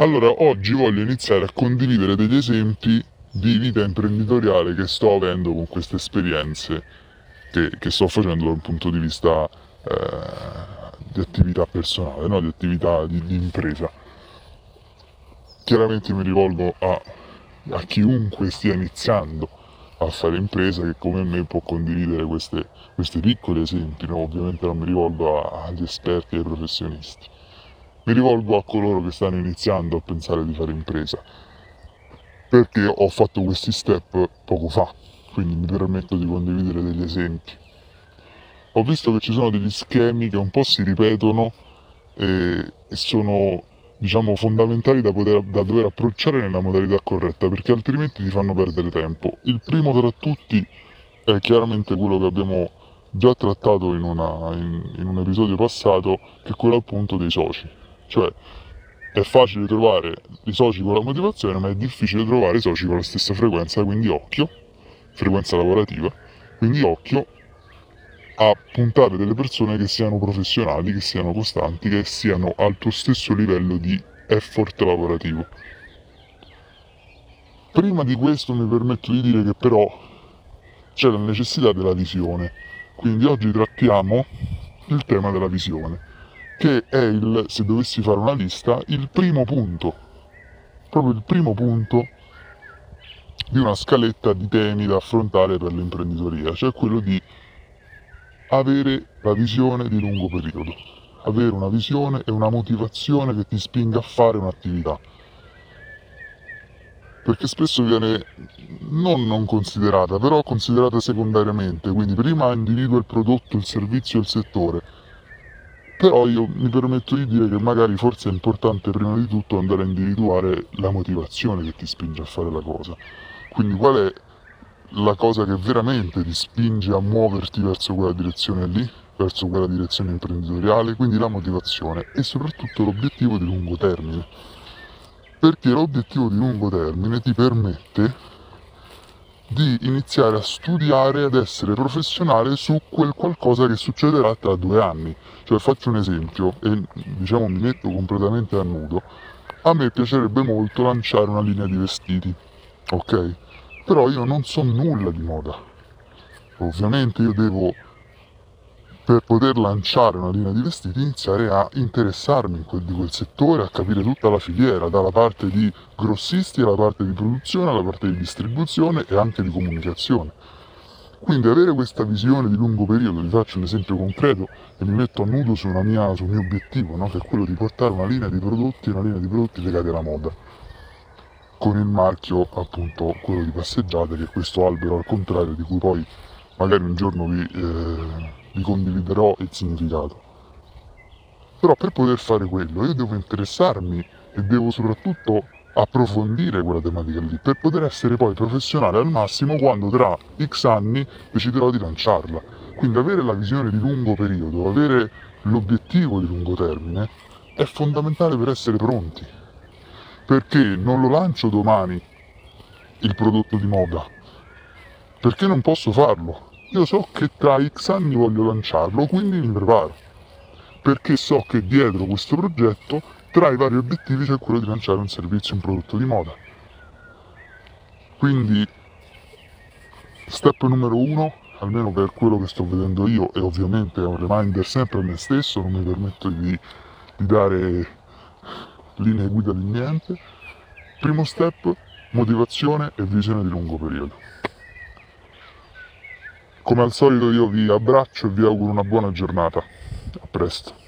Allora, oggi voglio iniziare a condividere degli esempi di vita imprenditoriale che sto avendo con queste esperienze che, che sto facendo dal punto di vista eh, di attività personale, no? di attività di, di, impresa. Chiaramente mi rivolgo a, a chiunque stia iniziando a fare impresa che come me può condividere questi piccoli esempi, no? ovviamente non mi rivolgo a, agli esperti e ai professionisti. Mi rivolgo a coloro che stanno iniziando a pensare di fare impresa, perché ho fatto questi step poco fa, quindi mi permetto di condividere degli esempi. Ho visto che ci sono degli schemi che un po' si ripetono e, e sono diciamo fondamentali da, poter, da dover approcciare nella modalità corretta perché altrimenti ti fanno perdere tempo. Il primo tra tutti è chiaramente quello che abbiamo già trattato in, una, in, in un episodio passato, che è quello appunto dei soci. Cioè è facile trovare i soci con la motivazione, ma è difficile trovare i soci con la stessa frequenza, quindi occhio, frequenza lavorativa, quindi occhio a puntare delle persone che siano professionali, che siano costanti, che siano al tuo stesso livello di effort lavorativo. Prima di questo mi permetto di dire che però c'è la necessità della visione, quindi oggi trattiamo il tema della visione che è il, se dovessi fare una lista, il primo punto, proprio il primo punto di una scaletta di temi da affrontare per l'imprenditoria, cioè quello di avere la visione di lungo periodo, avere una visione e una motivazione che ti spinga a fare un'attività. Perché spesso viene non non considerata, però considerata secondariamente, quindi prima individua il prodotto, il servizio, il settore, però io mi permetto di dire che magari forse è importante prima di tutto andare a individuare la motivazione che ti spinge a fare la cosa. Quindi qual è la cosa che veramente ti spinge a muoverti verso quella direzione lì, verso quella direzione imprenditoriale, quindi la motivazione e soprattutto l'obiettivo di lungo termine. Perché l'obiettivo di lungo termine ti permette di iniziare a studiare ed essere professionale su quel qualcosa che succederà tra due anni. Cioè faccio un esempio e diciamo mi metto completamente a nudo. A me piacerebbe molto lanciare una linea di vestiti, ok? Però io non so nulla di moda. Ovviamente io devo per poter lanciare una linea di vestiti iniziare a interessarmi quel, di quel settore, a capire tutta la filiera, dalla parte di grossisti alla parte di produzione, alla parte di distribuzione e anche di comunicazione. Quindi avere questa visione di lungo periodo, vi faccio un esempio concreto e mi metto a nudo su mia, sul mio obiettivo, no? che è quello di portare una linea di prodotti, una linea di prodotti legati alla moda, con il marchio appunto quello di passeggiate, che è questo albero al contrario di cui poi magari un giorno vi... Eh, vi condividerò il significato. Però per poter fare quello io devo interessarmi e devo soprattutto approfondire quella tematica lì per poter essere poi professionale al massimo quando tra X anni deciderò di lanciarla. Quindi avere la visione di lungo periodo, avere l'obiettivo di lungo termine è fondamentale per essere pronti. Perché non lo lancio domani il prodotto di moda? Perché non posso farlo? Io so che tra X anni voglio lanciarlo, quindi mi preparo. Perché so che dietro questo progetto, tra i vari obiettivi, c'è quello di lanciare un servizio, un prodotto di moda. Quindi, step numero uno, almeno per quello che sto vedendo io, e ovviamente è un reminder sempre a me stesso, non mi permetto di, di dare linee guida di niente. Primo step, motivazione e visione di lungo periodo. Come al solito io vi abbraccio e vi auguro una buona giornata. A presto.